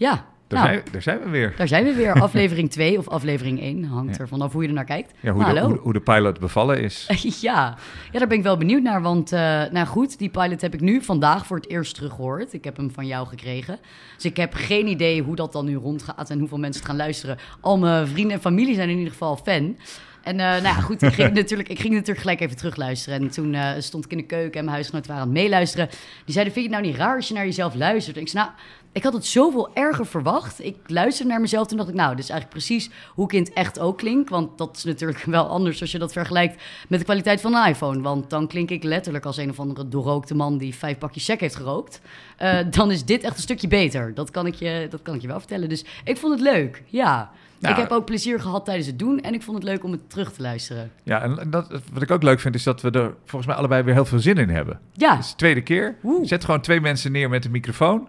Ja, Daar, nou, zijn, daar zijn we weer. daar zijn we weer. Aflevering 2 of aflevering 1. Hangt Ja. er vanaf hoe je er naar kijkt. Ja, hoe, Maar de, hallo. hoe, hoe de pilot bevallen is. ja. ja, daar ben ik wel benieuwd naar. Want, eh, nou goed, die pilot heb ik nu vandaag voor het eerst teruggehoord. Ik heb hem van jou gekregen. Dus ik heb geen idee hoe dat dan nu rondgaat en hoeveel mensen het gaan luisteren. Al mijn vrienden en familie zijn in ieder geval fan. En eh, nou ja, goed, ik ging, natuurlijk, ik ging natuurlijk gelijk even terugluisteren. En toen eh, stond ik in de keuken en mijn huisgenoten waren aan het meeluisteren. Die zeiden, vind je het nou niet raar als je naar jezelf luistert? En ik zei, nou, ik had het zoveel erger verwacht. Ik luisterde naar mezelf, toen dacht ik, nou, dit is eigenlijk precies hoe ik in het echt ook klink. Want dat is natuurlijk wel anders als je dat vergelijkt met de kwaliteit van een iPhone. Want dan klink ik letterlijk als een of andere doorrookte man die vijf pakjes check heeft gerookt. Eh, dan is dit echt een stukje beter. Dat kan, ik je, dat kan ik je wel vertellen. Dus ik vond het leuk, ja. Nou, ik heb ook plezier gehad tijdens het doen en ik vond het leuk om het terug te luisteren. Ja, en dat, wat ik ook leuk vind, is dat we er volgens mij allebei weer heel veel zin in hebben. Ja, de tweede keer. Zet gewoon twee mensen neer met een microfoon.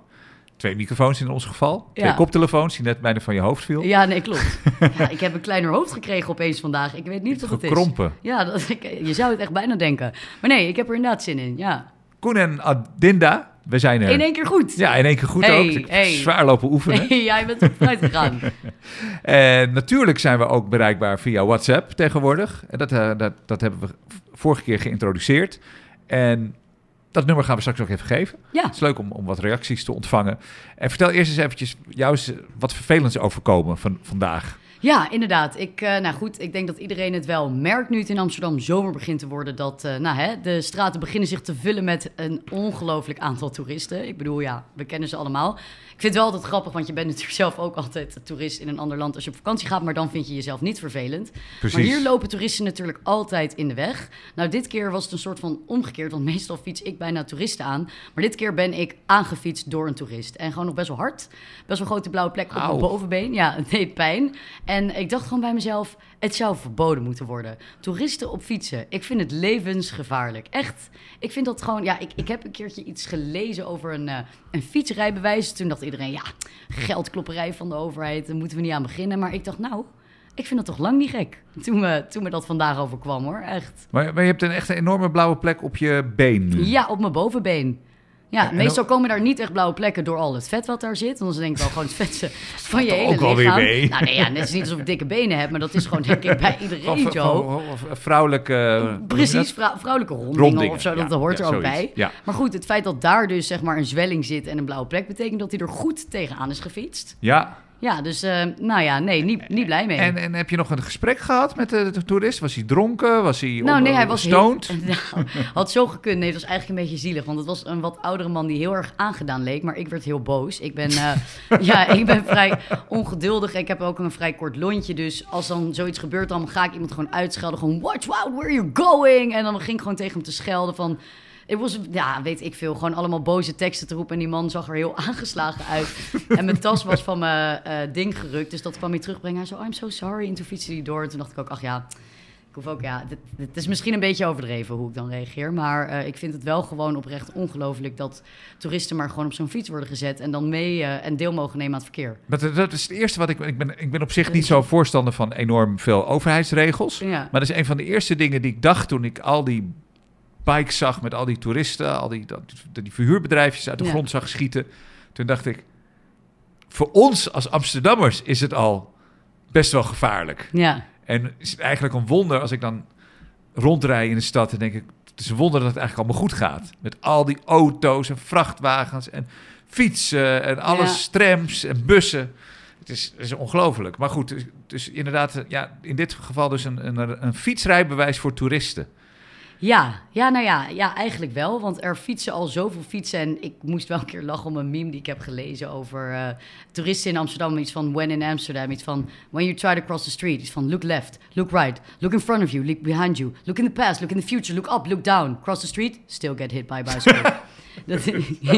Twee microfoons in ons geval. Twee koptelefoons die net bijna van je hoofd viel. ja nee, klopt. ja, ik heb een kleiner hoofd gekregen opeens vandaag. Ik weet niet wat het is. Gekrompen. Ja, dat, ik, je zou het echt bijna denken. Maar nee, ik heb er inderdaad zin in, ja. Koen en Adinda, we zijn er. In één keer goed. Ja, in één keer goed Hey, ook. Ik heb hey. Zwaar lopen oefenen. Jij bent er vooruit gegaan. En natuurlijk zijn we ook bereikbaar via WhatsApp tegenwoordig. En dat, eh, dat, dat hebben we vorige keer geïntroduceerd. En dat nummer gaan we straks ook even geven. Ja. Het is leuk om, om wat reacties te ontvangen. En vertel eerst eens eventjes jou eens wat vervelends overkomen van vandaag. Ja, inderdaad. Ik, eh, nou goed, ik denk dat iedereen het wel merkt nu het in Amsterdam zomer begint te worden. Dat eh, nou, hè, de straten beginnen zich te vullen met een ongelooflijk aantal toeristen. Ik bedoel, ja, we kennen ze allemaal. Ik vind het wel altijd grappig, want je bent natuurlijk zelf ook altijd toerist in een ander land als je op vakantie gaat. Maar dan vind je jezelf niet vervelend. Precies. Maar hier lopen toeristen natuurlijk altijd in de weg. Nou, dit keer was het een soort van omgekeerd, want meestal fiets ik bijna toeristen aan. Maar dit keer ben ik aangefietst door een toerist. En gewoon nog best wel hard. Best wel grote blauwe plek op mijn bovenbeen. Ja, het deed pijn. En ik dacht gewoon bij mezelf, het zou verboden moeten worden. Toeristen op fietsen, ik vind het levensgevaarlijk. Echt, ik vind dat gewoon... Ja, ik, ik heb een keertje iets gelezen over een, eh, een fietsrijbewijs. Toen dacht iedereen, ja, geldklopperij van de overheid, daar moeten we niet aan beginnen. Maar ik dacht, nou, ik vind dat toch lang niet gek. Toen me, toen me dat vandaag overkwam, hoor, echt. Maar, maar je hebt een echt een enorme blauwe plek op je been nu. Ja, op mijn bovenbeen. Ja, En- meestal komen daar niet echt blauwe plekken door al het vet wat daar zit. Want dan denk ik wel gewoon het vetste van je hele ook wel weer lichaam. mee? Nou nee, ja, net is niet alsof ik dikke benen heb, maar dat is gewoon denk ik bij iedereen zo. van vrouwelijke... Precies, vrou- vrouwelijke rondingen, Rondingen, of zo, dat ja, hoort ja, er ook zoiets. bij. Ja. Maar goed, het feit dat daar dus zeg maar een zwelling zit en een blauwe plek... betekent dat hij er goed tegenaan is gefietst. Ja, Ja, dus eh, nou ja, nee, niet, niet blij mee. en, en heb je nog een gesprek gehad met de, de toerist? Was hij dronken? Was hij Nou, op- nee, hij was stoned? heel- Nou, had zo gekund. Nee, het was eigenlijk een beetje zielig. Want het was een wat oudere man die heel erg aangedaan leek. Maar ik werd heel boos. Ik ben, eh, ja, ik ben vrij ongeduldig. Ik heb ook een vrij kort lontje. Dus als dan zoiets gebeurt, dan ga ik iemand gewoon uitschelden. Gewoon, watch out, where you going? En dan ging ik gewoon tegen hem te schelden van... Het was, ja, weet ik veel, gewoon allemaal boze teksten te roepen. En die man zag er heel aangeslagen uit. en mijn tas was van mijn eh, ding gerukt. Dus dat kwam hij terugbrengen. Hij zei, oh, I'm so sorry. En toen fietste hij door. En toen dacht ik ook, ach ja, ik hoef ook, ja, dit is misschien een beetje overdreven hoe ik dan reageer. Maar eh, ik vind het wel gewoon oprecht ongelooflijk dat toeristen maar gewoon op zo'n fiets worden gezet. En dan mee eh, en deel mogen nemen aan het verkeer. Maar dat, dat is het eerste wat ik... Ik ben, ik ben op zich niet zo voorstander van enorm veel overheidsregels. Ja. Maar dat is een van de eerste dingen die ik dacht toen ik al die bikes zag met al die toeristen, al die, dat, die verhuurbedrijfjes uit de Ja. grond zag schieten. Toen dacht ik, voor ons als Amsterdammers is het al best wel gevaarlijk. Ja, En is het eigenlijk een wonder als ik dan rondrij in de stad en denk ik, het is een wonder dat het eigenlijk allemaal goed gaat. Met al die auto's en vrachtwagens en fietsen en alles, trams en bussen. Het is, is ongelooflijk. Maar goed, dus, dus inderdaad, ja, in dit geval dus een, een, een fietsrijbewijs voor toeristen. Ja, ja, nou ja, ja, eigenlijk wel. Want er fietsen al zoveel fietsen. En ik moest wel een keer lachen om een meme die ik heb gelezen over eh, toeristen in Amsterdam. Iets van when in Amsterdam. Iets van when you try to cross the street. Iets van look left, look right, look in front of you, look behind you, look in the past, look in the future, look up, look down. Cross the street, still get hit by a bicycle. Dat, ja.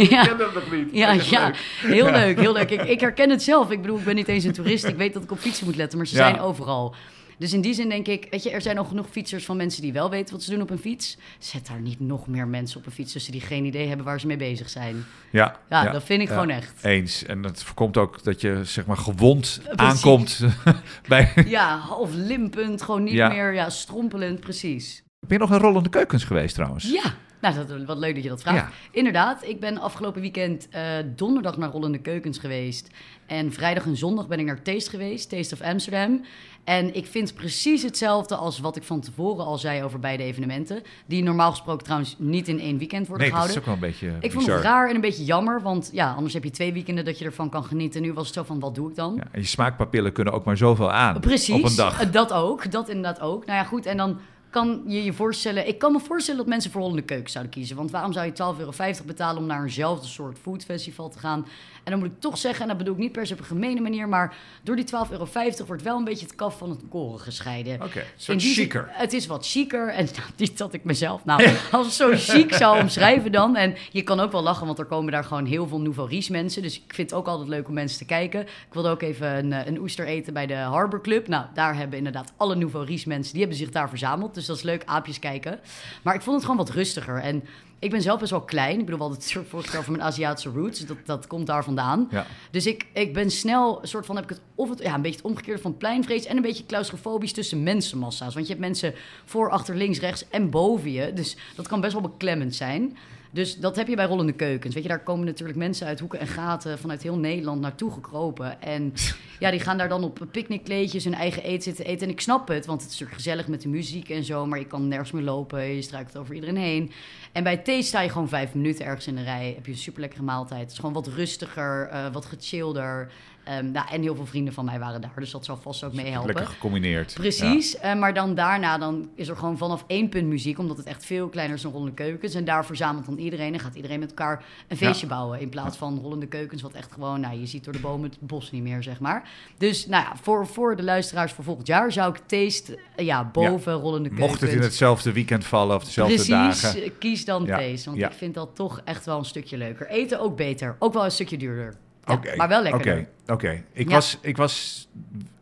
Ja, ja, heel leuk, heel leuk. Ik, ik herken het zelf. Ik bedoel, ik ben niet eens een toerist. Ik weet dat ik op fietsen moet letten, maar ze Ja. zijn overal. Dus in die zin denk ik, weet je, er zijn al genoeg fietsers van mensen die wel weten wat ze doen op een fiets. Zet daar niet nog meer mensen op een fiets tussen die geen idee hebben waar ze mee bezig zijn. Ja, Ja, dat vind ik ja. gewoon echt. Eens. En dat voorkomt ook dat je zeg maar gewond Precies. aankomt bij... Ja, half limpend, gewoon niet meer, ja, strompelend, precies. Ben je nog een rollende keukens geweest trouwens? Ja, Nou, dat, wat leuk dat je dat vraagt. Ja. Inderdaad, ik ben afgelopen weekend eh, donderdag naar Rollende Keukens geweest. En vrijdag en zondag ben ik naar Taste geweest, Taste of Amsterdam. En ik vind precies hetzelfde als wat ik van tevoren al zei over beide evenementen. Die normaal gesproken trouwens niet in één weekend worden Nee, dat is gehouden. ook wel een beetje Ik vond het raar en een beetje jammer, want ja, anders heb je twee weekenden dat je ervan kan genieten. Nu was het zo van, wat doe ik dan? Ja, en je smaakpapillen kunnen ook maar zoveel aan Precies, op een dag. dat ook. Dat inderdaad ook. Nou ja, goed. En dan kan je je voorstellen... Ik kan me voorstellen dat mensen voor Hollende Keuken zouden kiezen. Want waarom zou je 12,50 euro betalen om naar eenzelfde soort foodfestival te gaan? En dan moet ik toch zeggen, en dat bedoel ik niet per se op een gemene manier... maar door die 12,50 euro wordt wel een beetje het kaf van het koren gescheiden. Oké, zin- chiquer. Het is wat chiquer. En nou, niet dat ik mezelf nou als zo chic zou omschrijven dan. En je kan ook wel lachen, want er komen daar gewoon heel veel Nouveau Riche mensen. Dus ik vind het ook altijd leuk om mensen te kijken. Ik wilde ook even een, eh, een oester eten bij de Harbor Club. Nou, daar hebben inderdaad alle Nouveau Riche mensen, die hebben zich daar verzameld. Dus dat is leuk, aapjes kijken. Maar ik vond het gewoon wat rustiger. En ik ben zelf best wel klein. Ik bedoel, hadden het keer over mijn Aziatische roots. Dat, dat komt daar vandaan. Ja. Dus ik, ik ben snel, een soort van, heb ik het, of het, ja, een beetje het omgekeerde van pleinvrees en een beetje claustrofobisch tussen mensenmassa's. Want je hebt mensen voor, achter, links, rechts en boven je. Dus dat kan best wel beklemmend zijn. Dus dat heb je bij rollende keukens. Weet je, daar komen natuurlijk mensen uit hoeken en gaten vanuit heel Nederland naartoe gekropen. En ja, die gaan daar dan op picknickkleedjes hun eigen eten zitten eten. En ik snap het, want het is natuurlijk gezellig met de muziek en zo. Maar je kan nergens meer lopen, je struikelt over iedereen heen. En bij thee sta je gewoon vijf minuten ergens in de rij. Heb je een super lekkere maaltijd. Het is gewoon wat rustiger, eh, wat gechillder. Ehm, nou, en heel veel vrienden van mij waren daar, dus dat zal vast ook meehelpen. Lekker gecombineerd. Precies, eh, maar dan daarna dan is er gewoon vanaf één punt muziek, omdat het echt veel kleiner is dan rollende keukens. En daar verzamelt dan iedereen en gaat iedereen met elkaar een feestje bouwen. In plaats van rollende keukens, wat echt gewoon, nou, je ziet door de bomen het bos niet meer, zeg maar. Dus nou ja, voor, voor de luisteraars voor volgend jaar zou ik taste, eh, ja, boven rollende keukens. Mocht het in hetzelfde weekend vallen of dezelfde Precies, dagen. eh, kies dan taste. Want ik vind dat toch echt wel een stukje leuker. Eten ook beter. Ook wel een stukje duurder. Ja, Maar wel lekkerder. Oké, oké. Ik, Ja. was, ik was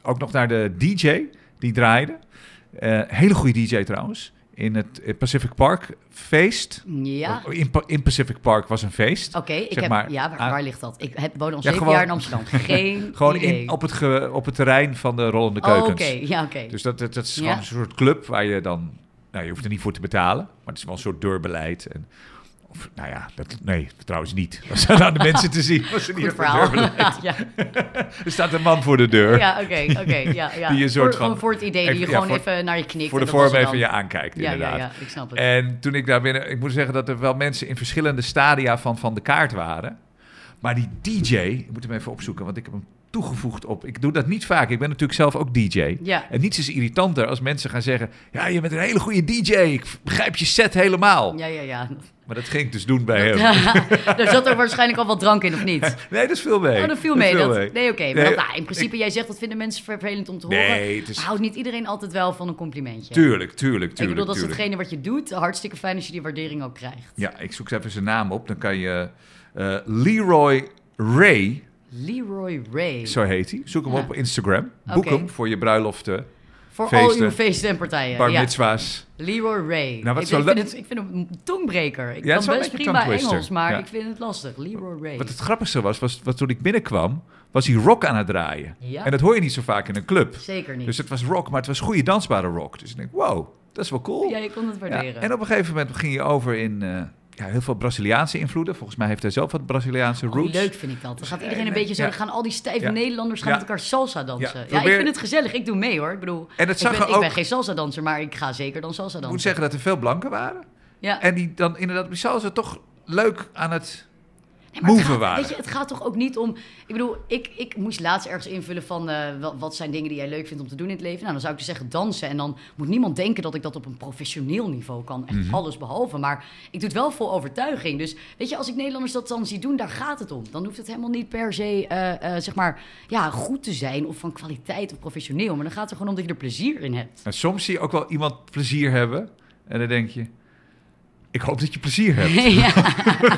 ook nog naar de DJ die draaide. Eh, hele goede DJ trouwens. In het Pacific Park feest. Ja. In, in Pacific Park was een feest. Oké, ik heb, maar, ja, waar, aan- waar ligt dat? Ik heb, woon al zeven jaar in Amsterdam. Geen Gewoon idee. in, op, het ge- op het terrein van de rollende Oh, keukens. Oké, ja, oké. Dus dat, dat, dat is gewoon een soort club waar je dan... Nou, je hoeft er niet voor te betalen. Maar het is wel een soort deurbeleid. En, of, nou ja, dat, nee, trouwens niet. Dat zijn aan de mensen te zien. Was er niet verhaal. ja, Er staat een man voor de deur. ja oké, oké. ja, ja. Die een soort voor, van- voor het idee, die je gewoon voor- even naar je knikt. voor de vorm even je aankijkt, Ja, ja, inderdaad. ja, ik snap het. En toen ik daar binnen... Ik moet zeggen dat er wel mensen in verschillende stadia van, van de kaart waren. Maar die DJ... Ik moet hem even opzoeken, want ik heb hem toegevoegd op... Ik doe dat niet vaak. Ik ben natuurlijk zelf ook DJ. ja. En niets is irritanter als mensen gaan zeggen... Ja, je bent een hele goede DJ. Ik begrijp je set helemaal. Ja, ja, ja. Maar dat ging ik dus doen bij hem. Daar zat er waarschijnlijk al wat drank in, of niet? Nee, dat viel mee. Oh, dat viel mee. nee, oké. Nee, nou, in principe, jij zegt dat vinden mensen vervelend om te horen. Nee, het is... Houdt niet iedereen altijd wel van een complimentje? Tuurlijk, tuurlijk, tuurlijk. ik bedoel, dat is hetgene wat je doet. Hartstikke fijn als je die waardering ook krijgt. Ja, ik zoek even zijn naam op. Dan kan je... eh, Leroy Ray, Leroy Ray. zo heet hij. Zoek hem Ja. op Instagram. Boek hem voor je bruiloften, Voor al feesten, uw feesten en partijen. bar ja. mitzwa's. Leroy Ray. Nou, wat ik, ik, vind het, ik vind hem een tongbreker. Ik Ja, kan best prima. Engels, maar Ja. ik vind het lastig. Leroy Ray. Wat het grappigste was, was, was toen ik binnenkwam, was hij rock aan het draaien. Ja. En dat hoor je niet zo vaak in een club. Zeker niet. Dus het was rock, maar het was goede dansbare rock. Dus ik denk, wow, dat is wel cool. Ja, je kon het waarderen. En op een gegeven moment ging je over in eh, ja, heel veel Braziliaanse invloeden. Volgens mij heeft hij zelf wat Braziliaanse Oh, roots. leuk vind ik dat. Dan gaat iedereen een nee, beetje zo. Dan gaan al die stijve Ja. Nederlanders gaan met elkaar salsa dansen. Ja, probeer- ik vind het gezellig. Ik doe mee hoor. Ik bedoel, En het ik zag ben, er ik ook... ben geen salsa danser, maar ik ga zeker dan salsa Ik dansen. moet zeggen dat er veel blanken waren. ja. En die dan inderdaad salsa toch leuk aan het... Nee, maar het gaat, waren. Weet je, het gaat toch ook niet om... Ik bedoel, ik, ik moest laatst ergens invullen van... eh, wat, wat zijn dingen die jij leuk vindt om te doen in het leven? Nou, dan zou ik dus zeggen dansen. En dan moet niemand denken dat ik dat op een professioneel niveau kan. Echt Mhm. alles behalve. Maar ik doe het wel vol overtuiging. Dus weet je, als ik Nederlanders dat dan zie doen, daar gaat het om. Dan hoeft het helemaal niet per se, eh, eh, zeg maar, ja, goed te zijn... of van kwaliteit of professioneel. Maar dan gaat het er gewoon om dat je er plezier in hebt. En soms zie je ook wel iemand plezier hebben. En dan denk je... Ik hoop dat je plezier hebt. ja,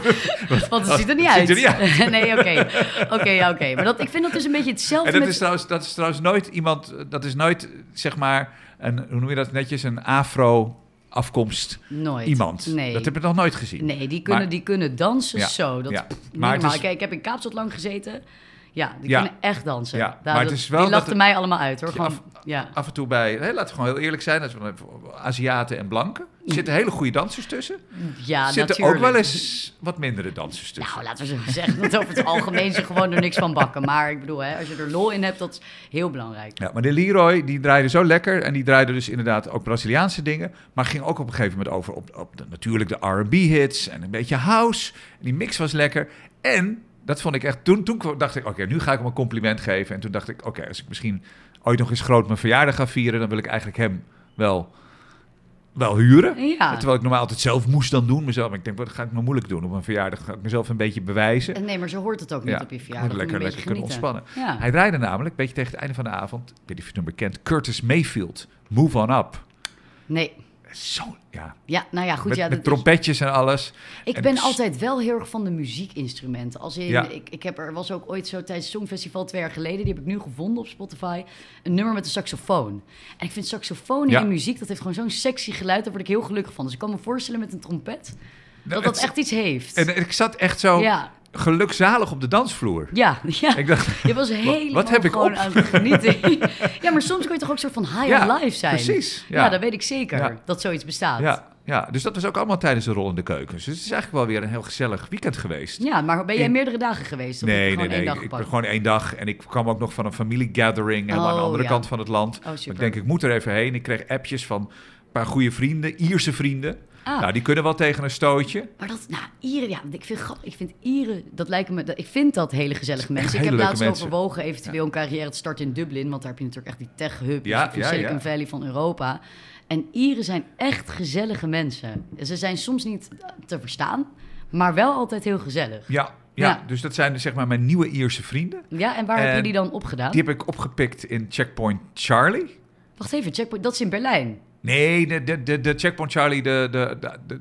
want het ziet er niet uit. er niet nee, oké. Oké, oké. Maar dat, ik vind dat dus een beetje hetzelfde En dat met... is, trouwens, dat is trouwens nooit iemand... Dat is nooit, zeg maar... Een, hoe noem je dat netjes? Een afro-afkomst Nooit. iemand. Nee. Dat heb ik nog nooit gezien. Nee, die kunnen, Maar- die kunnen dansen Ja, zo. Dat, ja. Maar is- Kijk, ik heb in Kaapstad lang gezeten. Ja, die Ja. kunnen echt dansen. Ja, Daar- maar het dat- is wel die lachten het- mij allemaal uit, hoor. Gewoon, ja. Af en toe bij... Hè, laten we gewoon heel eerlijk zijn. Dat is wel even Aziaten en blanken. Er zitten hele goede dansers tussen. Ja, er zitten natuurlijk. ook wel eens wat mindere dansers tussen. Nou, laten we zo zeggen dat over het algemeen ze gewoon er niks van bakken. Maar ik bedoel, hè, als je er lol in hebt, dat is heel belangrijk. Ja, maar de Leroy die draaide zo lekker. En die draaide dus inderdaad ook Braziliaanse dingen. Maar ging ook op een gegeven moment over op, op de, natuurlijk de RB-hits en een beetje house. En die mix was lekker. En dat vond ik echt. Toen, toen dacht ik, oké, nu ga ik hem een compliment geven. En toen dacht ik, oké, als ik misschien ooit nog eens groot mijn verjaardag ga vieren, dan wil ik eigenlijk hem wel, wel huren. Ja. Terwijl ik normaal altijd zelf moest dan doen. Mezelf. Maar ik denk, wat ga ik me moeilijk doen op mijn verjaardag? Ga ik mezelf een beetje bewijzen. En Nee, maar zo hoort het ook niet Ja, op je verjaardag. lekker, Moet lekker een kunnen ontspannen. Ja. Hij draaide namelijk, een beetje tegen het einde van de avond, ik weet niet of je het nummer kent, Curtis Mayfield, Move On Up. Nee. Zo, ja. Ja, nou ja, goed. met ja, met is- trompetjes en alles. Ik En ben altijd wel heel erg van de muziekinstrumenten. Als in, Ja. ik, ik heb er was ook ooit zo tijdens het Songfestival twee jaar geleden. Die heb ik nu gevonden op Spotify. Een nummer met een saxofoon. En ik vind saxofoon Ja. in muziek, dat heeft gewoon zo'n sexy geluid. Daar word ik heel gelukkig van. Dus ik kan me voorstellen met een trompet, dat dat het- echt iets heeft. En ik zat echt zo ja, gelukzalig op de dansvloer. ja, ja. Ik dacht, Je was helemaal wat heb ik gewoon op? aan het genieten. ja, maar soms kun je toch ook een soort van high Ja, life zijn. precies, Ja. ja. dat weet ik zeker. Ja. Dat zoiets bestaat. ja, ja, dus dat was ook allemaal tijdens de rol in de keuken. Dus het is eigenlijk wel weer een heel gezellig weekend geweest. Ja, maar ben jij In- meerdere dagen geweest? Of Nee, nee, één nee. dag Ik ben gewoon één dag en ik kwam ook nog van een familiegathering helemaal aan de Oh, andere kant van het land. Oh. Ik denk, ik moet er even heen. Ik kreeg appjes van een paar goede vrienden, Ierse vrienden. Ah. Nou, die kunnen wel tegen een stootje. Maar dat, nou, Ieren, ja, ik vind, ik vind Ieren, dat lijken me, dat- ik vind dat hele gezellige mensen. Ik hele heb leuke laatst mensen. overwogen eventueel een carrière te starten in Dublin, want daar heb je natuurlijk echt die tech-hub, Ja, van ja, Silicon. Valley van Europa. En Ieren zijn echt gezellige mensen. Ze zijn soms niet te verstaan, maar wel altijd heel gezellig. Ja, ja, Ja. dus dat zijn zeg maar mijn nieuwe Ierse vrienden. Ja, en waar heb je die dan opgedaan? Die heb ik opgepikt in Checkpoint Charlie. Wacht even, checkpoint, dat is in Berlijn. Nee, de, de, de, de Checkpoint Charlie, de, de,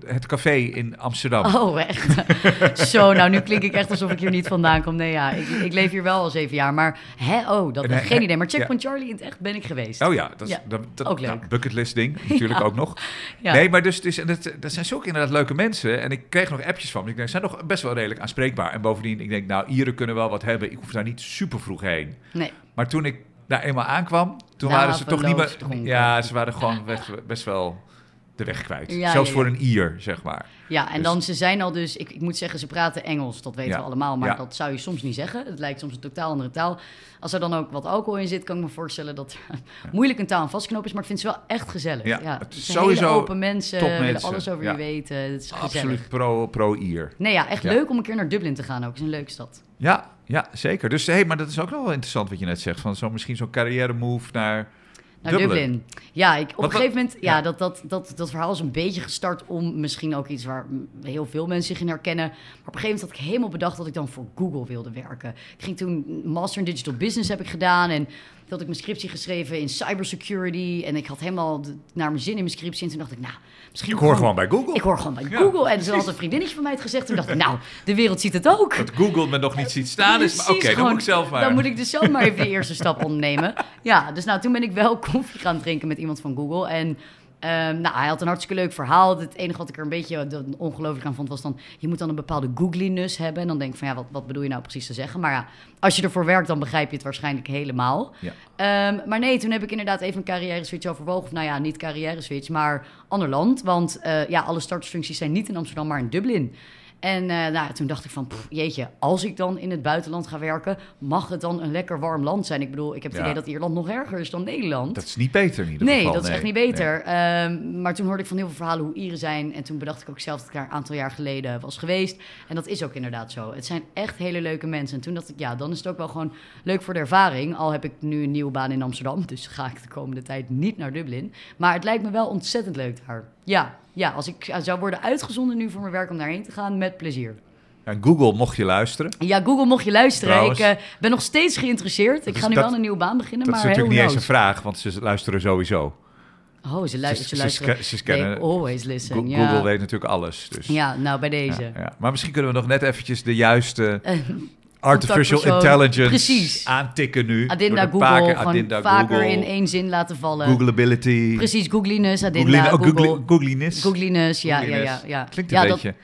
het café in Amsterdam. Oh, echt? Zo, nou nu klink ik echt alsof ik hier niet vandaan kom. Nee, ja, ik, ik leef hier wel al zeven jaar, maar hè, oh, dat Nee, geen hè, idee. Maar ja. Checkpoint Charlie in het echt ben ik geweest. Oh ja, dat is Ja, dat, dat, ook nou, leuk. bucketlist ding natuurlijk Ja. ook nog. Nee, maar dus, dus en dat, dat zijn zulke inderdaad leuke mensen. En ik kreeg nog appjes van. Ik denk, ze zijn nog best wel redelijk aanspreekbaar. En bovendien, ik denk, nou, Ieren kunnen wel wat hebben. Ik hoef daar niet super vroeg heen. Nee. Maar toen ik daar eenmaal aankwam, toen Nou, waren ze toch niet meer... Ja, ze waren gewoon best, best wel de weg kwijt. Ja, Zelfs ja, voor een Ier, zeg maar. Ja, en Dus- dan ze zijn al dus, ik, ik moet zeggen, ze praten Engels, dat weten we allemaal, maar dat zou je soms niet zeggen. Het lijkt soms een totaal andere taal. Als er dan ook wat alcohol in zit, kan ik me voorstellen dat moeilijk een taal vastknopen is, maar ik vind ze wel echt gezellig. Ja, het is zijn sowieso hele open mensen, willen alles over je weten. Het is gezellig. Absoluut pro- pro-Ier. Nee, ja, echt leuk om een keer naar Dublin te gaan ook. Het is een leuke stad. ja, ja, zeker. Dus hey, maar dat is ook nog wel interessant wat je net zegt. Van zo, misschien zo'n carrière move naar Naar Dublin. Ja, ik, op Wat- een gegeven moment, ja, ja. Dat, dat, dat, dat verhaal is een beetje gestart om misschien ook iets waar heel veel mensen zich in herkennen. Maar op een gegeven moment had ik helemaal bedacht dat ik dan voor Google wilde werken. Ik ging toen Master in Digital Business heb ik gedaan en had ik mijn scriptie geschreven in cybersecurity en ik had helemaal de- naar mijn zin in mijn scriptie en toen dacht ik, nou, misschien Ik hoor gewoon bij Google. Ik hoor gewoon bij Ja, Google en toen had een vriendinnetje van mij het gezegd. Toen dacht ik, nou, de wereld ziet het ook. Dat Google me nog niet ziet staan is. Maar oké, dan moet ik zelf maar. Dan moet ik dus zelf maar even de eerste stap ondernemen. Ja, dus nou, toen ben ik wel koffie gaan drinken met iemand van Google. En ehm, nou, hij had een hartstikke leuk verhaal. Het enige wat ik er een beetje ongelooflijk aan vond, was dan... je moet dan een bepaalde googliness hebben. En dan denk ik van, ja, wat, wat bedoel je nou precies te zeggen? Maar ja, als je ervoor werkt, dan begrijp je het waarschijnlijk helemaal. Ja. Ehm, maar nee, toen heb ik inderdaad even een carrière switch overwogen. Of nou ja, niet carrière switch, maar ander land. Want eh, ja, alle startersfuncties zijn niet in Amsterdam, maar in Dublin. En eh, nou, toen dacht ik van, pff, jeetje, als ik dan in het buitenland ga werken, mag het dan een lekker warm land zijn? Ik bedoel, ik heb het Ja. idee dat Ierland nog erger is dan Nederland. Dat is niet beter in ieder Nee, geval. dat is echt niet beter. Ehm, maar toen hoorde ik van heel veel verhalen hoe Ieren zijn. En toen bedacht ik ook zelf dat ik daar een aantal jaar geleden was geweest. En dat is ook inderdaad zo. Het zijn echt hele leuke mensen. En toen dacht ik, ja, dan is het ook wel gewoon leuk voor de ervaring. Al heb ik nu een nieuwe baan in Amsterdam. Dus ga ik de komende tijd niet naar Dublin. Maar het lijkt me wel ontzettend leuk daar. Ja, ja als ik zou worden uitgezonden nu voor mijn werk om daarheen te gaan, met plezier. En Google, mocht je luisteren. Ja, Google, mocht je luisteren. Trouwens. Ik eh, ben nog steeds geïnteresseerd. Ik is- ga nu dat- wel een nieuwe baan beginnen, Dat is natuurlijk niet eens een vraag, want ze luisteren sowieso. Oh, ze, lu- Ze- ze, ze luisteren. ze scannen- always listen. Go- ja. Google weet natuurlijk alles. Dus. Ja, nou bij deze. Ja, ja. Maar misschien kunnen we nog net eventjes de juiste Eh, artificial intelligence Precies. aantikken nu. Adinda Google, Adinda vaker Google, in één zin laten vallen. Googleability. Precies, Googliness, Adinda, Googlin- oh, Google. Googli- Googliness. Googliness, ja, ja, ja. Ja. Klinkt ja, een dat- beetje.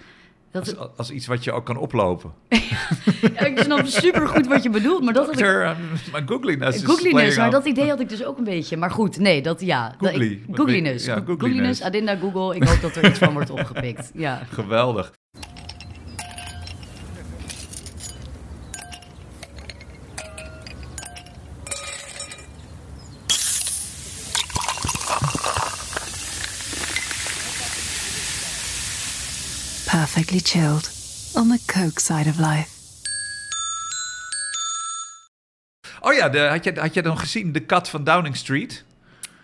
Dat, Als, als iets wat je ook kan oplopen. ja, ik snap super goed wat je bedoelt, maar dat had ik... Doctor, um, my googliness is Googliness, maar dat idee had ik dus ook een beetje. Maar goed, nee, dat ja. dat Googly. ik- Googliness. ja, Go- googliness. Googliness, Adinda, Google. Ik hoop dat er iets van wordt opgepikt. Ja. Geweldig. Perfectly chilled on the Coke side of life. Oh ja, de, had, je, had je dan gezien de kat van Downing Street?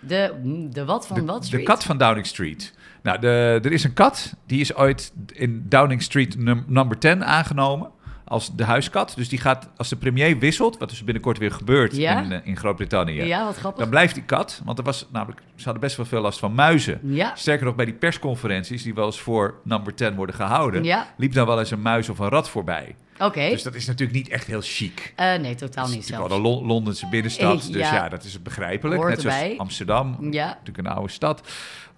De, de wat van de, wat? de Street? kat van Downing Street. Nou, de, er is een kat, die is ooit in Downing Street num- number 10 aangenomen als de huiskat. Dus die gaat, als de premier wisselt, wat dus binnenkort weer gebeurt Ja? in, eh, in Groot-Brittannië, Ja, wat grappig. dan blijft die kat, want er was namelijk, ze hadden best wel veel last van muizen. Ja. Sterker nog, bij die persconferenties die wel eens voor number 10 worden gehouden, Ja. liep dan wel eens een muis of een rat voorbij. Oké. Dus dat is natuurlijk niet echt heel chic. Eh, nee, totaal niet zelfs. de Lon- Londense binnenstad, Eh, dus ja. dat is begrijpelijk. Hoort Net zoals. Amsterdam, natuurlijk een oude stad.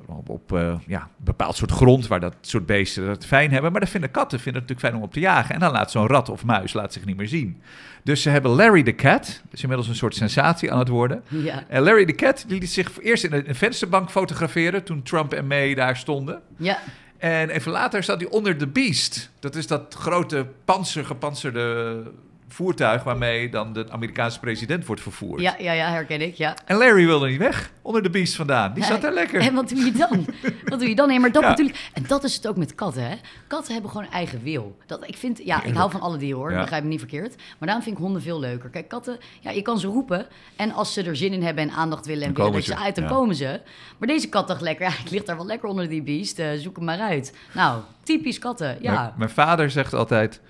Op, op eh, ja, een bepaald soort grond waar dat soort beesten het fijn hebben. Maar dat vinden katten vinden het natuurlijk fijn om op te jagen. En dan laat zo'n rat of muis laat zich niet meer zien. Dus ze hebben Larry the Cat. Dat is inmiddels een soort sensatie aan het worden. Ja. En Larry the Cat die liet zich eerst in een vensterbank fotograferen toen Trump en May daar stonden. Ja. En even later zat hij onder de Beast. Dat is dat grote panzer, gepanzerde voertuig waarmee dan de Amerikaanse president wordt vervoerd. Ja, ja, ja, herken ik, ja. En Larry wilde niet weg, onder de Beast vandaan. Die zat daar lekker. En wat doe je dan? Wat doe je dan? Nee, maar dat Ja. natuurlijk... En dat is het ook met katten, hè? Katten hebben gewoon eigen wil. Dat, ik vind... Ja, ik hou van alle dieren, hoor. Ja. Begrijp me niet verkeerd. Maar daarom vind ik honden veel leuker. Kijk, katten... Ja, je kan ze roepen. En als ze er zin in hebben en aandacht willen en willen dat ze, uit, dan ja. komen ze. Maar deze kat dacht lekker... Ja, ik lig daar wel lekker onder die beest. eh, zoek hem maar uit. Nou, typisch katten. Ja. Mijn, mijn vader zegt altijd...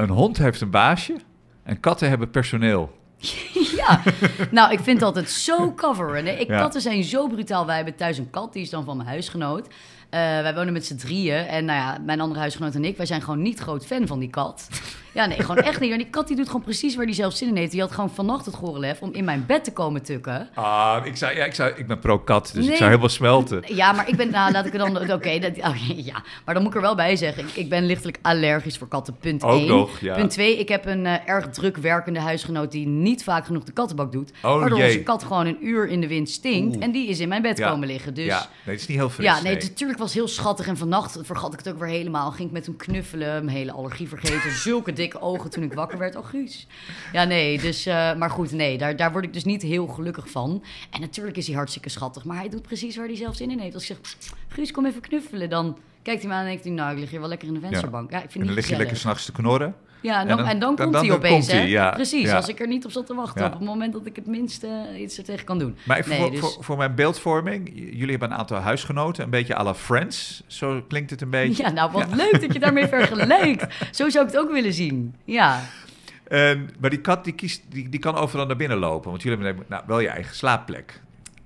Een hond heeft een baasje en katten hebben personeel. Ja, nou, ik vind het altijd zo coveren. Nee, ik, Ja. Katten zijn zo brutaal. Wij hebben thuis een kat, die is dan van mijn huisgenoot. Eh, wij wonen met z'n drieën. En nou ja, mijn andere huisgenoot en ik, wij zijn gewoon niet groot fan van die kat. Ja, nee, gewoon echt niet. En die kat die doet gewoon precies waar die zelf zin in heeft. Die had gewoon vannacht het gorenlef om in mijn bed te komen tukken. Ah, ik, zou, ja, ik, zou, ik ben pro-kat, dus ik zou helemaal smelten. Ja, maar ik ben, nou, laat ik er dan, oké, dat, oké, ja. Maar dan moet ik er wel bij zeggen, ik, ik ben lichtelijk allergisch voor katten, punt Ook 1. nog, ja. Punt 2, ik heb een eh, erg druk werkende huisgenoot die niet vaak genoeg de kattenbak doet. Oh, waardoor jee. onze kat gewoon een uur in de wind stinkt Oeh. en die is in mijn bed Ja. komen liggen. Dus ja, nee, het is niet heel fris. ja, nee, natuurlijk was heel schattig. En vannacht vergat ik het ook weer helemaal. Ging ik met hem knuffelen, mijn hele allergie vergeten. Zulke dikke ogen toen ik wakker werd. Oh, Guus. Ja, nee, dus... eh, maar goed, nee, daar, daar word ik dus niet heel gelukkig van. En natuurlijk is hij hartstikke schattig. Maar hij doet precies waar hij zelf zin in heeft. Als ik zeg, Guus, kom even knuffelen. Dan kijkt hij me aan en denkt hij... Nou, ik lig hier wel lekker in de vensterbank. Ja, ik En vind dan het lig je lekker s'nachts te knorren. Ja, en dan, en dan- en dan dan- komt dan- hij opeens, komt hij, hè? ja, Precies, ja. als ik er niet op zat te wachten. Ja. Op het moment dat ik het minste iets er tegen kan doen. Maar even Nee, voor, dus- voor, voor mijn beeldvorming. Jullie hebben een aantal huisgenoten, een beetje à la Friends. Zo klinkt het een beetje. Ja, nou, wat leuk dat je daarmee vergelijkt. Zo zou ik het ook willen zien. Ja. En, maar die kat die, kiest, die, die kan overal naar binnen lopen. Want jullie hebben nou, wel je eigen slaapplek.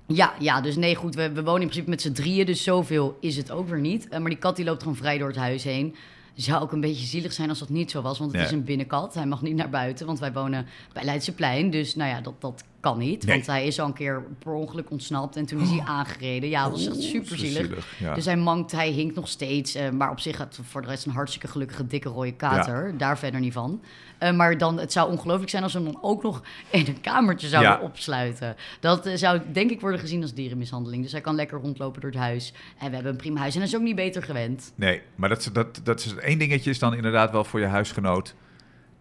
Ja, ja, dus nee, goed, we, we wonen in principe met z'n drieën, dus zoveel is het ook weer niet. Eh, maar die kat die loopt gewoon vrij door het huis heen. Zou ook een beetje zielig zijn als dat niet zo was, want het Ja. is een binnenkat. Hij mag niet naar buiten, want wij wonen bij Leidseplein. Dus nou ja, dat, dat kan niet, Nee. want hij is al een keer per ongeluk ontsnapt en toen is hij aangereden. Ja, dat was echt super zielig. ja. Dus hij mankt, hij hinkt nog steeds. eh, maar op zich gaat voor de rest een hartstikke gelukkige dikke rode kater. Daar verder niet van. Eh, maar dan, het zou ongelooflijk zijn als we hem dan ook nog in een kamertje zouden Ja. opsluiten. Dat eh, zou denk ik worden gezien als dierenmishandeling. Dus hij kan lekker rondlopen door het huis. En we hebben een prima huis. En hij is ook niet beter gewend. Nee, maar dat, dat, dat is één dingetje is dan inderdaad wel voor je huisgenoot.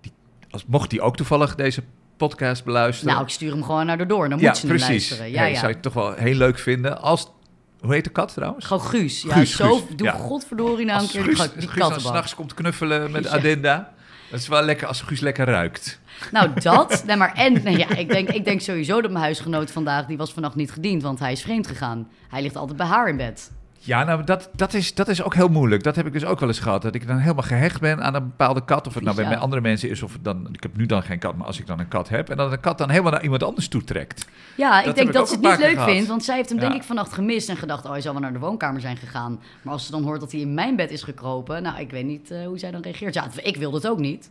Die, als, mocht die ook toevallig deze podcast beluisteren. Nou, ik stuur hem gewoon naar de door. Dan ja, moet ze hem precies. luisteren. Ja, Hey, ja. Zou je het toch wel heel leuk vinden als... Hoe heet de kat trouwens? Gewoon Guus. Ja, Guus, zo, Guus, doe ja. godverdorie nou een keer Guus, die, Guus dan s'nachts komt knuffelen met Ja. Adinda. Dat is wel lekker als Guus lekker ruikt. Nou, dat. Nee, maar en, nee, ja, ik, denk, ik denk sowieso dat mijn huisgenoot vandaag, die was vannacht niet gediend, want hij is vreemd gegaan. Hij ligt altijd bij haar in bed. Ja, nou, dat, dat, is, dat is ook heel moeilijk. Dat heb ik dus ook wel eens gehad. Dat ik dan helemaal gehecht ben aan een bepaalde kat. Of het nou bij Ja. andere mensen is. Of dan, ik heb nu dan geen kat, maar als ik dan een kat heb. En dat een kat dan helemaal naar iemand anders toe trekt. Ja, ik denk ik dat ze het niet leuk gehad. vindt, want zij heeft hem Ja. denk ik vannacht gemist en gedacht, oh, hij zal wel naar de woonkamer zijn gegaan. Maar als ze dan hoort dat hij in mijn bed is gekropen, nou, ik weet niet eh, hoe zij dan reageert. Ja, ik wilde het ook niet.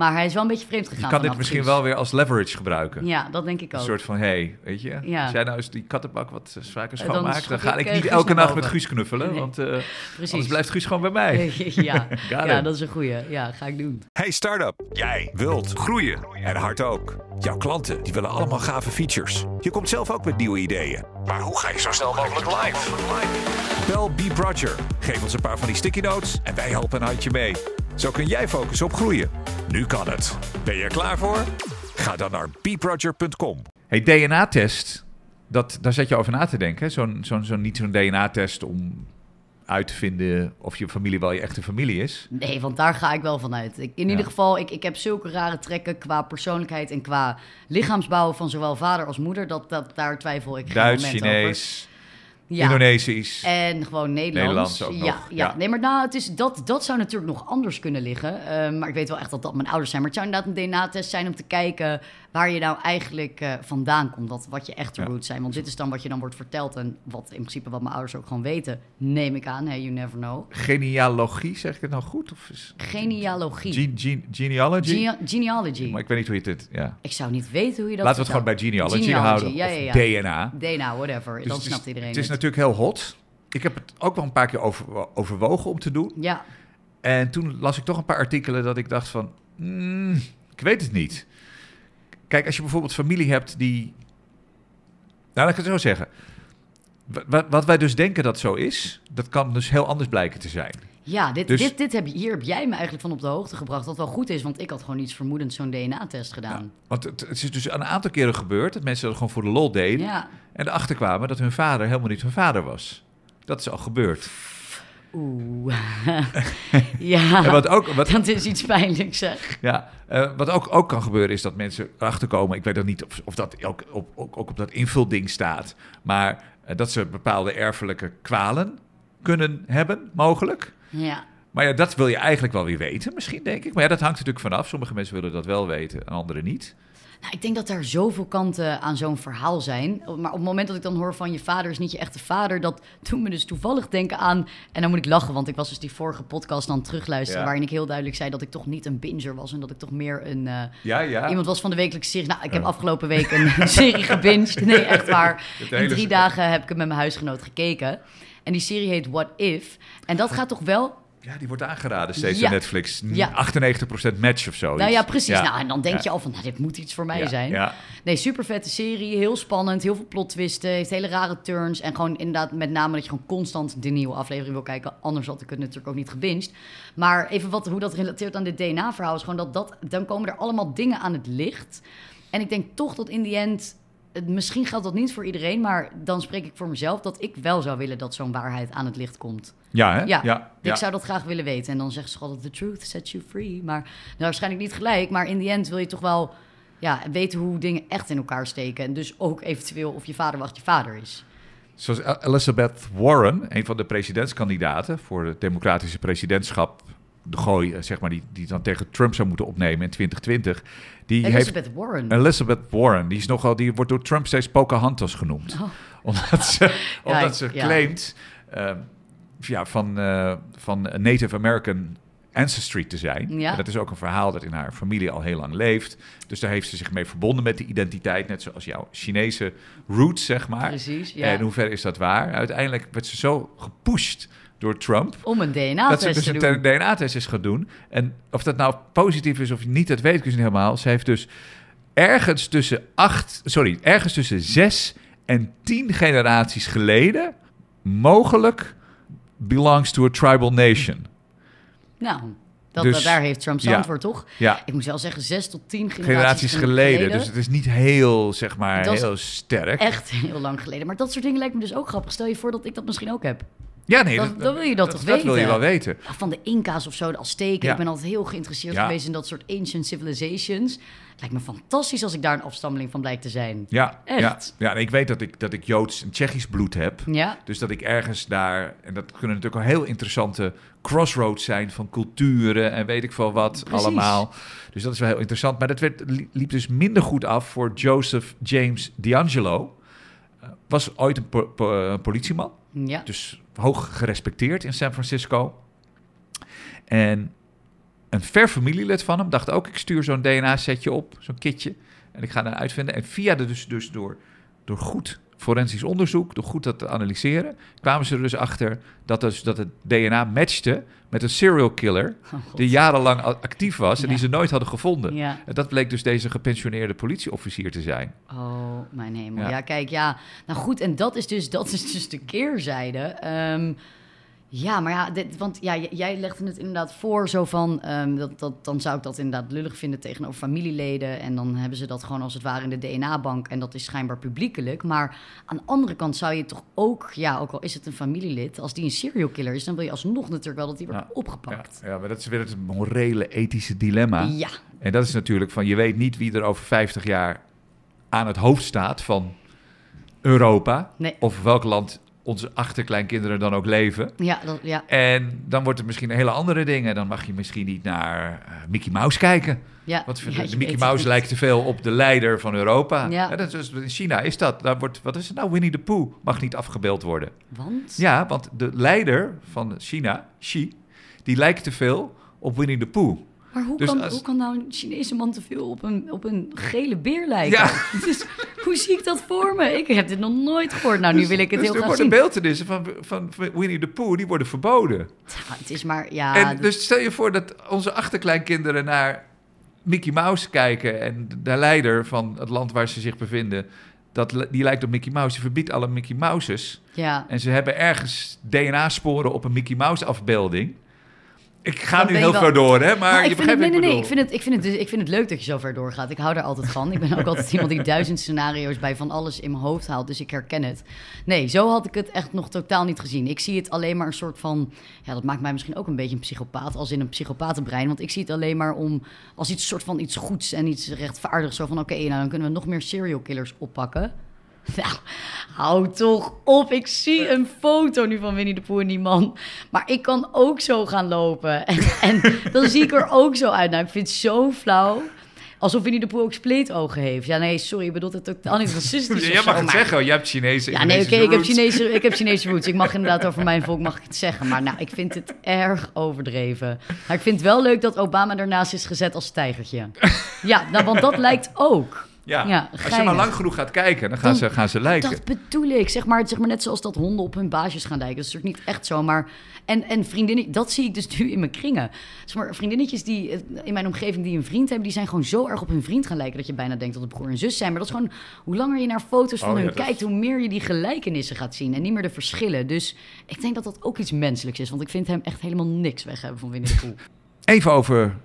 Maar hij is wel een beetje vreemd gegaan Je kan dit misschien Guus. wel weer als leverage gebruiken. Ja, dat denk ik Een ook. soort van, hé, hey, weet je, Ja. als jij nou eens die kattenbak wat vaker dan schoonmaakt, dan, ga ik, ik niet Guus elke nacht met Guus knuffelen, Nee. want eh, Precies. anders blijft Guus gewoon bij mij. ja, ja, dat is een goeie. Ja, ga ik doen. Hey start-up, jij wilt groeien en hard ook. Jouw klanten die willen allemaal gave features. Je komt zelf ook met nieuwe ideeën. Maar hoe ga je zo snel mogelijk live? Bel B Roger. Geef ons een paar van die sticky notes en wij helpen een handje mee. Zo kun jij focussen op groeien. Nu kan het. Ben je er klaar voor? Ga dan naar bproject.com. Hey, DNA-test, dat, daar zet je over na te denken. hè? Zo'n, zo'n, zo'n, niet zo'n DNA-test om uit te vinden of je familie wel je echte familie is. Nee, want daar ga ik wel van uit. Ik, in Ja. ieder geval, ik, ik heb zulke rare trekken qua persoonlijkheid en qua lichaamsbouw van zowel vader als moeder. Dat, dat daar twijfel ik geen Duits, moment Chinees, over. Ja. Indonesisch. En gewoon Nederlands. Nederlands ook ja, nog, ja. ja. nee, maar nou, het is, dat, dat zou natuurlijk nog anders kunnen liggen. Eh, maar ik weet wel echt dat dat mijn ouders zijn. Maar het zou inderdaad een DNA-test zijn om te kijken waar je nou eigenlijk eh, vandaan komt. Wat, wat je echte Ja. roots zijn. Want dit is dan wat je dan wordt verteld. En wat in principe wat mijn ouders ook gewoon weten. Neem ik aan. Hey, you never know. Genealogie, zeg ik het nou goed? Of is Genealogie. Gene- gene- genealogy? Gene- genealogy. maar ik weet niet hoe je het... Ja. Ik zou niet weten hoe je dat Laten we het gewoon bij genealogy, Genealogy, houden. ja, ja, ja. DNA. DNA, whatever. Dus is- snapt iedereen Het is natuurlijk heel hot. Ik heb het ook wel een paar keer over, overwogen om te doen. Ja, En toen las ik toch een paar artikelen dat ik dacht van... mm, ik weet het niet. Kijk, als je bijvoorbeeld familie hebt die... Nou, laat ik het zo zeggen. Wa- wa- Wat wij dus denken dat zo is... dat kan dus heel anders blijken te zijn. ja dit, Dus- dit, dit heb hier heb jij me eigenlijk van op de hoogte gebracht. Wat wel goed is, want ik had gewoon iets vermoedend zo'n DNA-test gedaan. Want het, het is dus een aantal keren gebeurd... dat mensen dat gewoon voor de lol deden... Ja. en erachter kwamen dat hun vader helemaal niet hun vader was. Dat is al gebeurd. Oeh. ja, En wat ook, wat, dat is iets pijnlijks, zeg. Ja, eh, wat ook, ook kan gebeuren is dat mensen erachter komen. Ik weet ook niet of, of dat ook op, ook, ook op dat invulding staat. Maar eh, dat ze bepaalde erfelijke kwalen kunnen hebben, mogelijk. Ja. Maar ja, dat wil je eigenlijk wel weer weten, misschien denk ik. Maar ja, dat hangt natuurlijk vanaf. Sommige mensen willen dat wel weten en anderen niet. Nou, ik denk dat er zoveel kanten aan zo'n verhaal zijn. Maar op het moment dat ik dan hoor van je vader is niet je echte vader, dat doet me dus toevallig denken aan. En dan moet ik lachen, want ik was dus die vorige podcast dan terugluisteren, Ja. waarin ik heel duidelijk zei dat ik toch niet een binger was en dat ik toch meer een. eh, Ja, ja. Iemand was van de wekelijkse serie. Nou, ik heb afgelopen week een serie gebinged. Nee, echt waar. In drie dagen heb ik hem met mijn huisgenoot gekeken. En die serie heet What If. En dat gaat toch wel Ja, die wordt aangeraden steeds Ja. op Netflix. Ja. 98% match of zo. Nou ja, precies. Ja. Nou, en dan denk Ja. je al van, nou, dit moet iets voor mij zijn. Ja. Nee, super vette serie. Heel spannend. Heel veel plot twisten. Heeft hele rare turns. En gewoon inderdaad met name dat je gewoon constant de nieuwe aflevering wil kijken. Anders had ik het natuurlijk ook niet gebinged. Maar even wat, hoe dat relateert aan dit DNA-verhaal is gewoon dat, dat... Dan komen er allemaal dingen aan het licht. En ik denk toch dat in die end... Misschien geldt dat niet voor iedereen, maar dan spreek ik voor mezelf dat ik wel zou willen dat zo'n waarheid aan het licht komt. Ja, hè? Ja, ja. Ik zou dat graag willen weten. En dan zeggen ze altijd, the truth sets you free. Maar nou, waarschijnlijk niet gelijk. Maar in die end wil je toch wel ja, weten hoe dingen echt in elkaar steken. En dus ook eventueel of je vader wacht je vader is. Zoals El- Elizabeth Warren, een van de presidentskandidaten voor het democratische presidentschap, de gooi, eh, zeg maar, die, die dan tegen Trump zou moeten opnemen in 2020. Die heeft Elizabeth Warren. Elizabeth Warren, die is nogal, die wordt door Trump steeds Pocahontas genoemd, Oh. omdat ze, omdat ze ja. claimt eh, ja, van, eh, van Native American ancestry te zijn. Ja. En dat is ook een verhaal dat in haar familie al heel lang leeft. Dus daar heeft ze zich mee verbonden met die identiteit, net zoals jouw Chinese roots, zeg maar. Precies, ja. En in hoeverre is dat waar? Uiteindelijk werd ze zo gepusht door Trump. Om een dat ze DNA-test dus te een doen. DNA-test is gaan doen. En of dat nou positief is of niet, dat weet ik dus niet helemaal. Ze heeft dus ergens tussen acht, sorry, ergens tussen zes en tien generaties geleden mogelijk belongs to a tribal nation. Nou, dat, Dus- daar heeft Trump zijn ja. antwoord, toch? Ja, Ik moet wel zeggen, zes tot tien generaties, generaties geleden. Dus het is niet heel, zeg maar, heel sterk. Echt heel lang geleden. Maar dat soort dingen lijkt me dus ook grappig. Stel je voor dat ik dat misschien ook heb. Ja, nee, Dan- dan wil je dat toch Dat wil je weten? wel weten. Ja, van de Inca's of zo, de Azteken. Ja. Ik ben altijd heel geïnteresseerd Ja. geweest in dat soort ancient civilizations. Het lijkt me fantastisch als ik daar een afstammeling van blijkt te zijn. Ja, Echt? ja, ja. En ik weet dat ik, dat ik Joods en Tsjechisch bloed heb. Ja, Dus dat ik ergens daar, en dat kunnen natuurlijk al heel interessante crossroads zijn van culturen en weet ik veel wat Precies. allemaal. Dus dat is wel heel interessant. Maar dat werd, li- liep dus minder goed af voor Joseph James D'Angelo. Eh, Was ooit een po- po- eh, politieman, ja. dus hoog gerespecteerd in San Francisco. En een ver familielid van hem dacht ook, ik stuur zo'n DNA-setje op, zo'n kitje. En ik ga dan uitvinden. En via de, dus, dus door, door goed forensisch onderzoek, door goed dat te analyseren, kwamen ze er dus achter dat, dus, dat het DNA matchte met een serial killer Oh, die jarenlang actief was en die ze nooit hadden gevonden. Ja. En dat bleek dus deze gepensioneerde politieofficier te zijn. Oh, mijn hemel. Ja. Ja. kijk, ja. Nou goed, en dat is dus, dat is dus de keerzijde. Ehm, ja, maar ja, dit, want ja, jij legde het inderdaad voor zo van... ehm, dat, dat, dan zou ik dat inderdaad lullig vinden tegenover familieleden... en dan hebben ze dat gewoon als het ware in de DNA-bank... en dat is schijnbaar publiekelijk. Maar aan de andere kant zou je toch ook... ja, ook al is het een familielid... als die een serial killer is... dan wil je alsnog natuurlijk wel dat die wordt Ja. opgepakt. Ja, ja, maar dat is weer het morele, ethische dilemma. Ja, En dat is natuurlijk van, je weet niet wie er over 50 jaar aan het hoofd staat van Europa. Nee. Of welk land onze achterkleinkinderen dan ook leven. ja, dat, ja, En dan wordt het misschien hele andere dingen. Dan mag je misschien niet naar eh, Mickey Mouse kijken. ja. Want Ja, de Mickey Mouse lijkt te veel op de leider van Europa. Ja. En dat is, in China is dat. Daar wordt, wat is het nou? Winnie the Pooh mag niet afgebeeld worden. Want? Ja, want de leider van China, Xi, die lijkt te veel op Winnie the Pooh. Maar hoe, Dus kan, als- hoe kan nou een Chinese man te veel op een, op een gele beer lijken? Ja. Dus, hoe zie ik dat voor me? Ik heb dit nog nooit gehoord. Nou, nu wil ik het dus heel er graag worden zien. beeltenissen van, van Winnie the Pooh, die worden verboden. Ja, het is maar, ja... en dat- dus stel je voor dat onze achterkleinkinderen naar Mickey Mouse kijken... en de leider van het land waar ze zich bevinden... Dat, die lijkt op Mickey Mouse. Je verbiedt alle Mickey Mouses. ja. En ze hebben ergens DNA-sporen op een Mickey Mouse afbeelding. Ik ga Dan nu heel wel- ver door, hè? Maar Nou, je ik begrijpt het, nee, nee, nee. Ik vind, het, ik, vind het, dus- ik vind het leuk dat je zo ver doorgaat. Ik hou daar altijd van. Ik ben ook altijd iemand die duizend scenario's bij van alles in mijn hoofd haalt. Dus ik herken het. Nee, zo had ik het echt nog totaal niet gezien. Ik zie het alleen maar een soort van... Ja, dat maakt mij misschien ook een beetje een psychopaat. Als in een psychopatenbrein. Want ik zie het alleen maar om... Als iets soort van iets goeds en iets rechtvaardigs. Zo van, oké, nou dan kunnen we nog meer serial killers oppakken. Nou, hou toch op. Ik zie een foto nu van Winnie de Pooh en die man. Maar ik kan ook zo gaan lopen. En, en dan zie ik er ook zo uit. Nou, ik vind het zo flauw. Alsof Winnie de Pooh ook spleetogen heeft. Ja, nee, sorry. Ik bedoel het totaal niet racistisch Jij mag zo, het maar- zeggen, je hebt Chinese Ja, nee, oké, ik, heb. Chinese, ik heb Chinese roots. Ik mag inderdaad over mijn volk mag ik het zeggen. Maar nou, ik vind het erg overdreven. Maar ik vind het wel leuk dat Obama ernaast is gezet als tijgertje. Ja, nou, want dat lijkt ook. Ja, Ja, als je maar lang genoeg gaat kijken, dan gaan, Dan- ze, gaan ze lijken. Dat bedoel ik. Zeg maar, zeg maar net zoals dat honden op hun baasjes gaan lijken. Dat is natuurlijk niet echt zo. Maar, en, en vriendinnen, dat zie ik dus nu in mijn kringen. Zeg maar, vriendinnetjes die eh, in mijn omgeving die een vriend hebben... die zijn gewoon zo erg op hun vriend gaan lijken... dat je bijna denkt dat het broer en zus zijn. Maar dat is gewoon, hoe langer je naar foto's van Oh ja, hun kijkt... hoe meer je die gelijkenissen gaat zien. En niet meer de verschillen. Dus ik denk dat dat ook iets menselijks is. Want ik vind hem echt helemaal niks weg hebben van Winnie de Pooh. Even over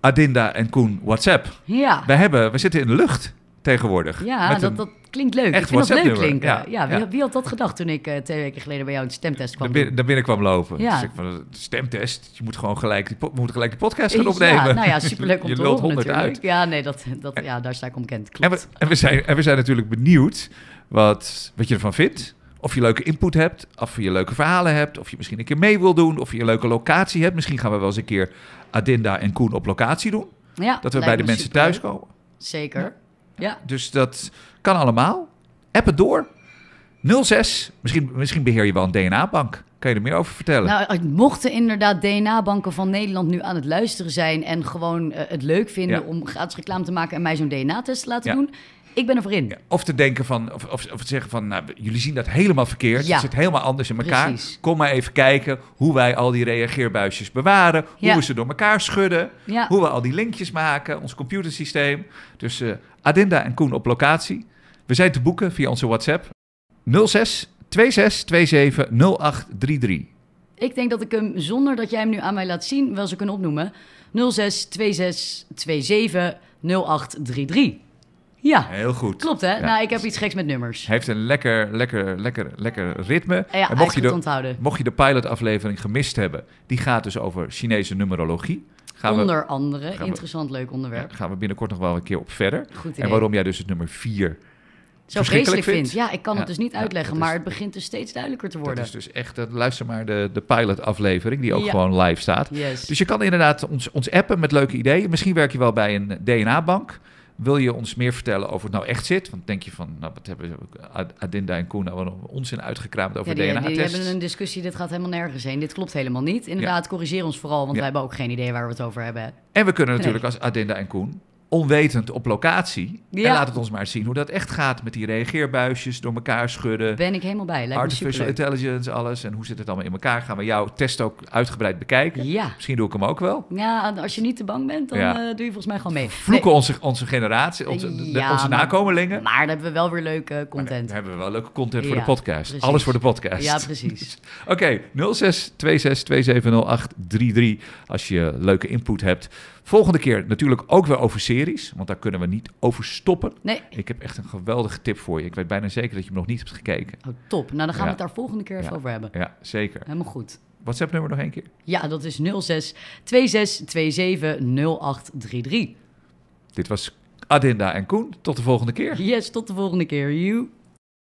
Adinda en Koen WhatsApp. Ja, We, hebben, we zitten in de lucht tegenwoordig. ja dat, dat klinkt leuk. echt ik vind dat leuk klinken. Ja, Ja, wie, ja. wie had dat gedacht toen ik eh, twee weken geleden bij jou een stemtest kwam doen? binnen, binnen kwam lopen. Ja. Dus ik van, de stemtest. Je moet gewoon gelijk die, moeten gelijk die podcast gaan opnemen. Ja, nou ja, superleuk om je te horen 100 natuurlijk. uit. Ja, nee, dat, dat, ja, daar sta ik om bekend. En we, Klopt. en, we zijn, en we zijn natuurlijk benieuwd wat, wat je ervan vindt. Of je leuke input hebt, of je leuke verhalen hebt, of je misschien een keer mee wil doen, of je een leuke locatie hebt. Misschien gaan we wel eens een keer Adinda en Koen op locatie doen. Ja, Dat we bij de me mensen superleuk. thuiskomen. Zeker. Ja. Dus dat kan allemaal. App het door. 06. Misschien, misschien beheer je wel een DNA-bank. Kan je er meer over vertellen? Nou, mochten inderdaad DNA-banken van Nederland nu aan het luisteren zijn... en gewoon eh, het leuk vinden Ja. om gratis reclame te maken... en mij zo'n DNA-test te laten Ja. doen, ik ben er voor in. Ja, of te denken van, of, of, of te zeggen van, nou, jullie zien dat helemaal verkeerd. Ja. Het zit helemaal anders in elkaar. Precies. Kom maar even kijken hoe wij al die reageerbuisjes bewaren. Hoe we ze door elkaar schudden. Hoe we al die linkjes maken. Ons computersysteem. Dus eh, Adinda en Koen op locatie. We zijn te boeken via onze WhatsApp. 06 26 27 0833. Ik denk dat ik hem, zonder dat jij hem nu aan mij laat zien... wel zou kunnen opnoemen. 06 26 27 0833. Ja, Heel goed. klopt hè? Ja. Nou, ik heb iets geks met nummers. Heeft een lekker, lekker, lekker, lekker ritme. Ja, en mocht je, de, onthouden. mocht je de pilotaflevering gemist hebben, die gaat dus over Chinese numerologie. Gaan we, Onder andere, we- interessant, leuk ja, onderwerp. gaan we binnenkort nog wel een keer op verder. Goed idee. En waarom jij dus het nummer 4. Zo vreselijk vindt. vind. Ja, ik kan het dus niet uitleggen, dat is- maar het begint dus steeds duidelijker te Dat worden. is dus echt, luister maar de, de pilotaflevering, die ook gewoon live staat. Yes. Dus je kan inderdaad ons, ons appen met leuke ideeën. Misschien werk je wel bij een DNA-bank. Wil je ons meer vertellen over het nou echt zit? Want denk je van, nou, wat hebben Ad- Adinda en Koen nou onzin uitgekraamd over Ja, DNA-tests? hebben een discussie, dit gaat helemaal nergens heen. Dit klopt helemaal niet. Inderdaad, corrigeer ons vooral, want wij hebben ook geen idee waar we het over hebben. En we kunnen Nee. natuurlijk als Adinda en Koen onwetend op locatie. En Ja. laat het ons maar zien hoe dat echt gaat met die reageerbuisjes door elkaar schudden. Ben ik helemaal bij. Lijkt Artificial intelligence, alles. En hoe zit het allemaal in elkaar? Gaan we jouw test ook uitgebreid bekijken? Ja. Misschien doe ik hem ook wel. ja, als je niet te bang bent, dan Ja. eh, doe je volgens mij gewoon mee. Vloeken onze, onze generatie, onze, Ja, onze maar- nakomelingen. Maar dan hebben we wel weer leuke Maar content. Dan hebben we wel leuke content voor de podcast. precies. Alles voor de podcast. Ja, precies. Oké, 06 26 2708 33 als je leuke input hebt. Volgende keer natuurlijk ook weer over series, want daar kunnen we niet over stoppen. Nee, Ik heb echt een geweldige tip voor je. Ik weet bijna zeker dat je hem nog niet hebt gekeken. oh, top. Nou, dan gaan Ja. we het daar volgende keer even Ja. over hebben. Ja, zeker. Helemaal goed. WhatsApp-nummer nog één keer. Ja, dat is 06 26 27 0833. Dit was Adinda en Koen. Tot de volgende keer. Yes, tot de volgende keer. You.